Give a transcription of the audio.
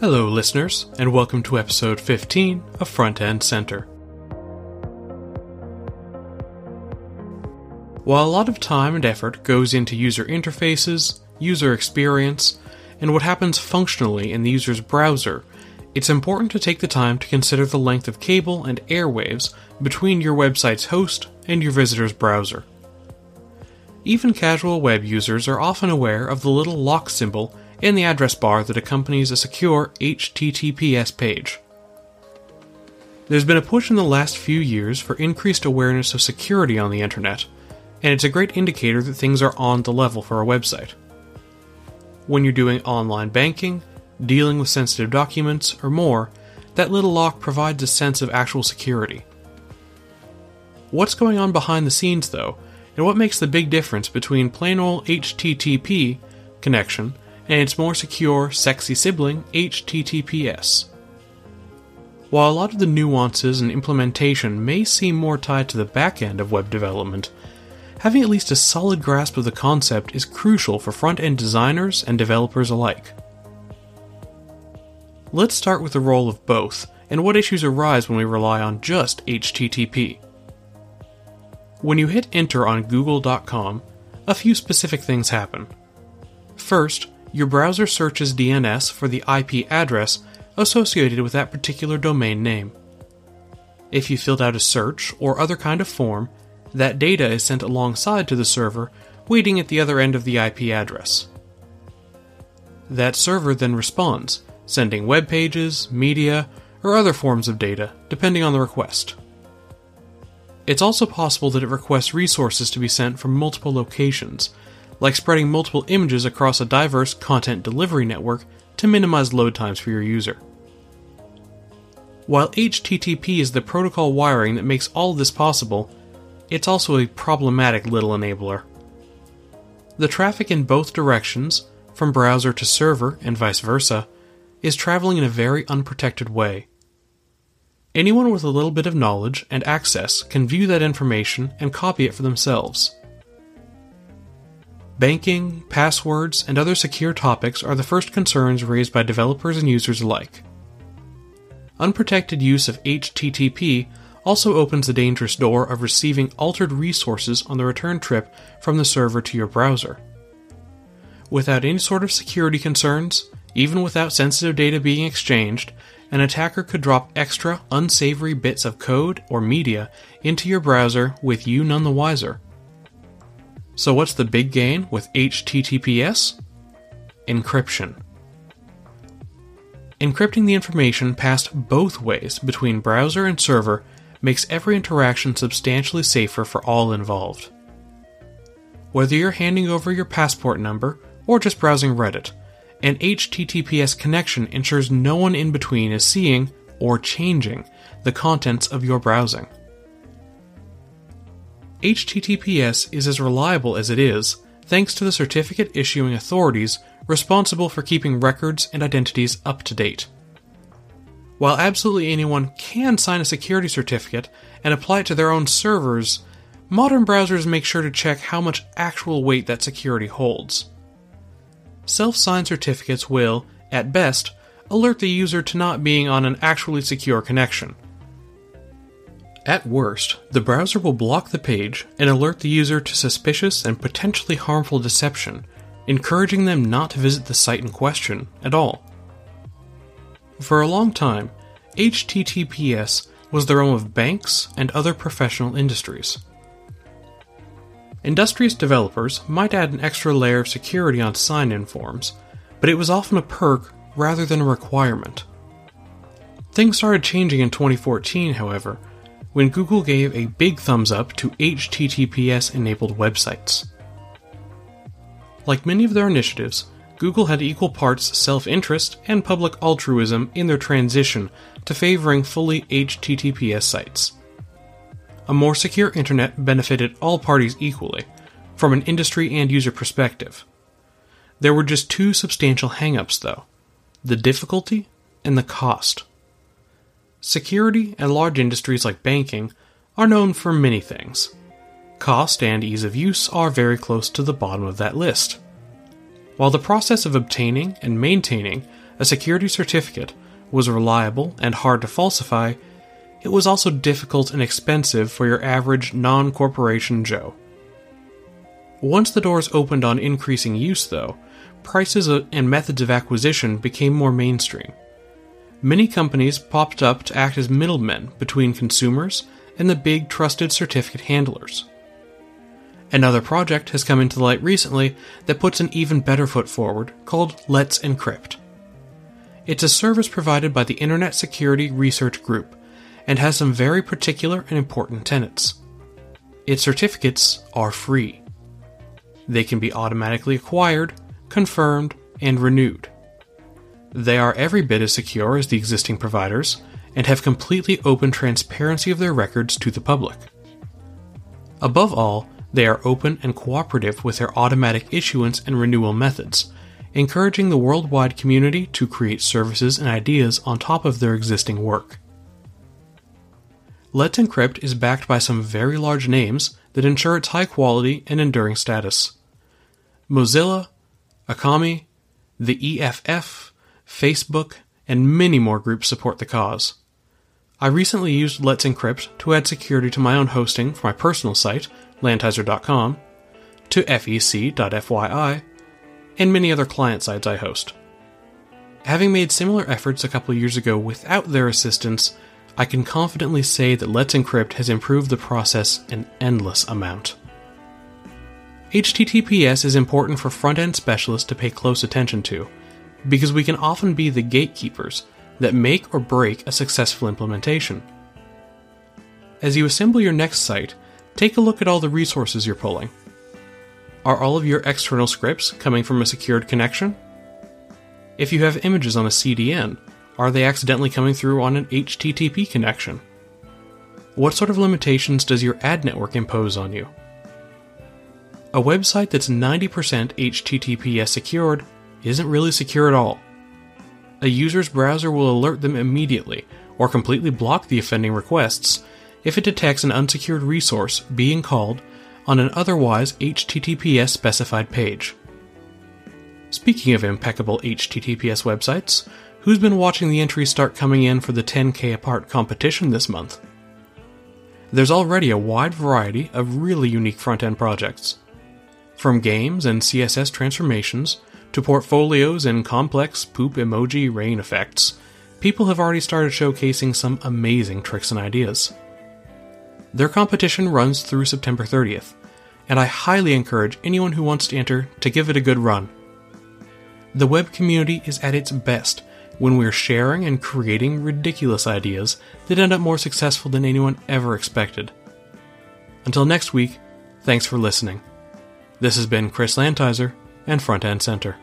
Hello, listeners, and welcome to episode 15 of Front End Center. While a lot of time and effort goes into user interfaces, user experience, and what happens functionally in the user's browser, it's important to take the time to consider the length of cable and airwaves between your website's host and your visitor's browser. Even casual web users are often aware of the little lock symbol in the address bar that accompanies a secure HTTPS page. There's been a push in the last few years for increased awareness of security on the internet, and it's a great indicator that things are on the level for a website. When you're doing online banking, dealing with sensitive documents, or more, that little lock provides a sense of actual security. What's going on behind the scenes, though, and what makes the big difference between plain old HTTP connection and its more secure, sexy sibling, HTTPS. While a lot of the nuances and implementation may seem more tied to the back end of web development, having at least a solid grasp of the concept is crucial for front end designers and developers alike. Let's start with the role of both and what issues arise when we rely on just HTTP. When you hit enter on google.com, a few specific things happen. First, your browser searches DNS for the IP address associated with that particular domain name. If you filled out a search or other kind of form, that data is sent alongside to the server, waiting at the other end of the IP address. That server then responds, sending web pages, media, or other forms of data, depending on the request. It's also possible that it requests resources to be sent from multiple locations, like spreading multiple images across a diverse content delivery network to minimize load times for your user. While HTTP is the protocol wiring that makes all of this possible, it's also a problematic little enabler. The traffic in both directions, from browser to server and vice versa, is traveling in a very unprotected way. Anyone with a little bit of knowledge and access can view that information and copy it for themselves. Banking, passwords, and other secure topics are the first concerns raised by developers and users alike. Unprotected use of HTTP also opens the dangerous door of receiving altered resources on the return trip from the server to your browser. Without any sort of security concerns, even without sensitive data being exchanged, an attacker could drop extra, unsavory bits of code or media into your browser with you none the wiser. So, what's the big gain with HTTPS? Encryption. Encrypting the information passed both ways between browser and server makes every interaction substantially safer for all involved. Whether you're handing over your passport number or just browsing Reddit, an HTTPS connection ensures no one in between is seeing or changing the contents of your browsing. HTTPS is as reliable as it is thanks to the certificate issuing authorities responsible for keeping records and identities up to date. While absolutely anyone can sign a security certificate and apply it to their own servers, modern browsers make sure to check how much actual weight that security holds. Self signed certificates will, at best, alert the user to not being on an actually secure connection at worst, the browser will block the page and alert the user to suspicious and potentially harmful deception, encouraging them not to visit the site in question at all. For a long time, HTTPS was the realm of banks and other professional industries. Industrious developers might add an extra layer of security on sign in forms, but it was often a perk rather than a requirement. Things started changing in 2014, however, when Google gave a big thumbs up to HTTPS enabled websites. Like many of their initiatives, Google had equal parts self interest and public altruism in their transition to favoring fully HTTPS sites. A more secure internet benefited all parties equally, from an industry and user perspective. There were just two substantial hangups, though the difficulty and the cost. Security and large industries like banking are known for many things. Cost and ease of use are very close to the bottom of that list. While the process of obtaining and maintaining a security certificate was reliable and hard to falsify, it was also difficult and expensive for your average non corporation Joe. Once the doors opened on increasing use, though, prices uh, and methods of acquisition became more mainstream. Many companies popped up to act as middlemen between consumers and the big trusted certificate handlers. Another project has come into light recently that puts an even better foot forward called Let's Encrypt. It's a service provided by the Internet Security Research Group and has some very particular and important tenets. Its certificates are free. They can be automatically acquired, confirmed, and renewed. They are every bit as secure as the existing providers and have completely open transparency of their records to the public. Above all, they are open and cooperative with their automatic issuance and renewal methods, encouraging the worldwide community to create services and ideas on top of their existing work. Let's Encrypt is backed by some very large names that ensure its high quality and enduring status. Mozilla, Akamai, the EFF, Facebook, and many more groups support the cause. I recently used Let's Encrypt to add security to my own hosting for my personal site, lantizer.com, to fec.fyi, and many other client sites I host. Having made similar efforts a couple years ago without their assistance, I can confidently say that Let's Encrypt has improved the process an endless amount. HTTPS is important for front end specialists to pay close attention to, because we can often be the gatekeepers that make or break a successful implementation. As you assemble your next site, take a look at all the resources you're pulling. Are all of your external scripts coming from a secured connection? If you have images on a CDN, are they accidentally coming through on an HTTP connection? What sort of limitations does your ad network impose on you? A website that's 90% HTTPS secured isn't really secure at all. A user's browser will alert them immediately or completely block the offending requests if it detects an unsecured resource being called on an otherwise HTTPS specified page. Speaking of impeccable HTTPS websites, who's been watching the entries start coming in for the 10k apart competition this month? There's already a wide variety of really unique front end projects. From games and CSS transformations to portfolios and complex poop emoji rain effects, people have already started showcasing some amazing tricks and ideas. Their competition runs through September 30th, and I highly encourage anyone who wants to enter to give it a good run. The web community is at its best when we're sharing and creating ridiculous ideas that end up more successful than anyone ever expected. Until next week, thanks for listening. This has been Chris Lantizer and Front End Center.